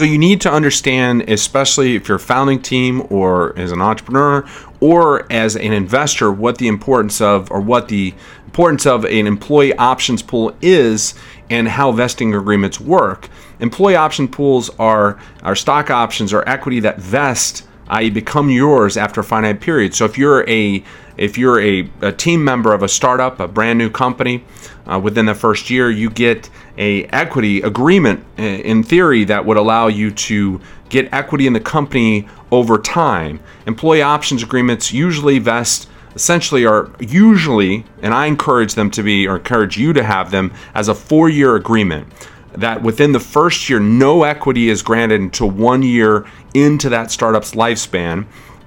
So you need to understand, especially if you're a founding team or as an entrepreneur or as an investor, what the importance of or what the importance of an employee options pool is and how vesting agreements work. Employee option pools are, are stock options or equity that vest i.e., become yours after a finite period. So if you're a if you're a, a team member of a startup, a brand new company, uh, within the first year, you get a equity agreement uh, in theory that would allow you to get equity in the company over time. Employee options agreements usually vest essentially are usually, and I encourage them to be, or encourage you to have them as a four year agreement that within the first year, no equity is granted until one year into that startup's lifespan.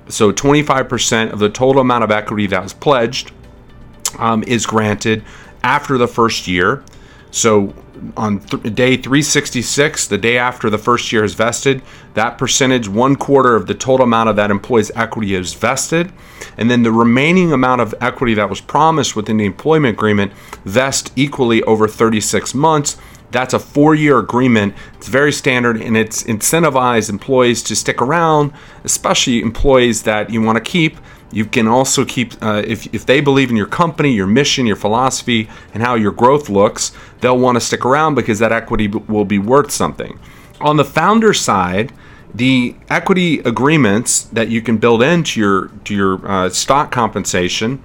So 25% of the total amount of equity that was pledged um, is granted after the first year. So on th- day 366, the day after the first year is vested, that percentage, one quarter of the total amount of that employee's equity is vested. And then the remaining amount of equity that was promised within the employment agreement vest equally over 36 months that's a four year agreement. It's very standard and it's incentivized employees to stick around, especially employees that you want to keep. You can also keep, uh, if, if they believe in your company, your mission, your philosophy, and how your growth looks, they'll want to stick around because that equity will be worth something. On the founder side, the equity agreements that you can build into your to your uh, stock compensation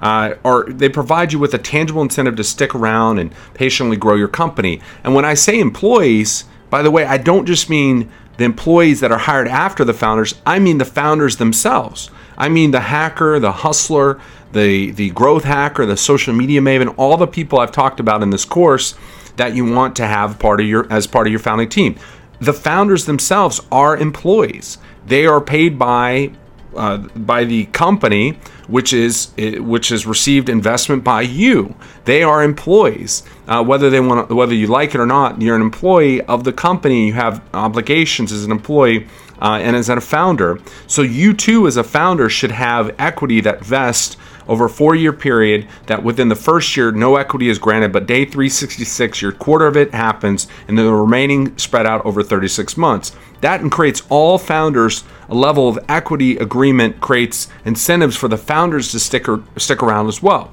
uh, or they provide you with a tangible incentive to stick around and patiently grow your company. And when I say employees, by the way, I don't just mean the employees that are hired after the founders, I mean the founders themselves. I mean the hacker, the hustler, the, the growth hacker, the social media maven, all the people I've talked about in this course that you want to have part of your as part of your founding team. The founders themselves are employees. They are paid by uh, by the company, which is which has received investment by you. They are employees. Uh, whether they want, whether you like it or not, you're an employee of the company. You have obligations as an employee uh, and as a founder. So you too, as a founder, should have equity that vests over a four-year period. That within the first year, no equity is granted, but day 366, your quarter of it happens, and then the remaining spread out over 36 months. That creates all founders a level of equity agreement, creates incentives for the founders to stick, or, stick around as well.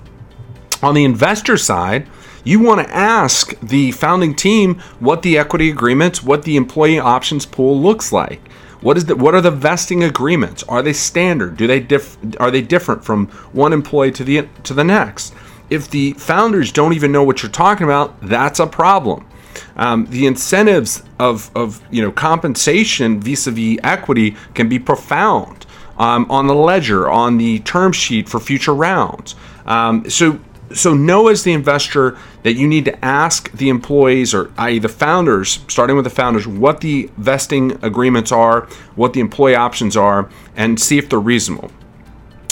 On the investor side, you want to ask the founding team what the equity agreements, what the employee options pool looks like. What is the, what are the vesting agreements? Are they standard? Do they diff, are they different from one employee to the to the next? If the founders don't even know what you're talking about, that's a problem. Um, the incentives of, of you know compensation vis-a-vis equity can be profound um, on the ledger, on the term sheet for future rounds. Um, so so know as the investor that you need to ask the employees or i.e. the founders starting with the founders what the vesting agreements are what the employee options are and see if they're reasonable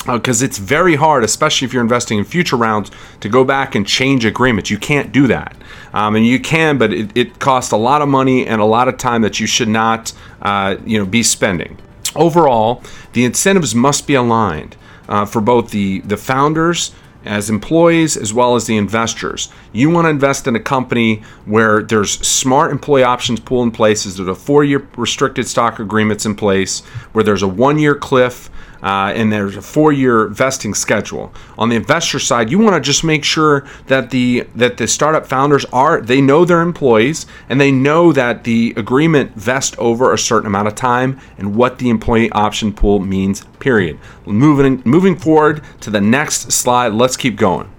because uh, it's very hard, especially if you're investing in future rounds, to go back and change agreements. You can't do that. Um, and you can, but it, it, costs a lot of money and a lot of time that you should not uh, you know, be spending. Overall, the incentives must be aligned uh, for both the, the founders as employees as well as the investors. You want to invest in a company where there's smart employee options pool in place, there's a four-year restricted stock agreements in place, where there's a one-year cliff uh, and there's a four-year vesting schedule. On the investor side, you want to just make sure that the that the startup founders are they know their employees and they know that the agreement vests over a certain amount of time and what the employee option pool means. Period. Moving moving forward to the next slide. Let's keep going.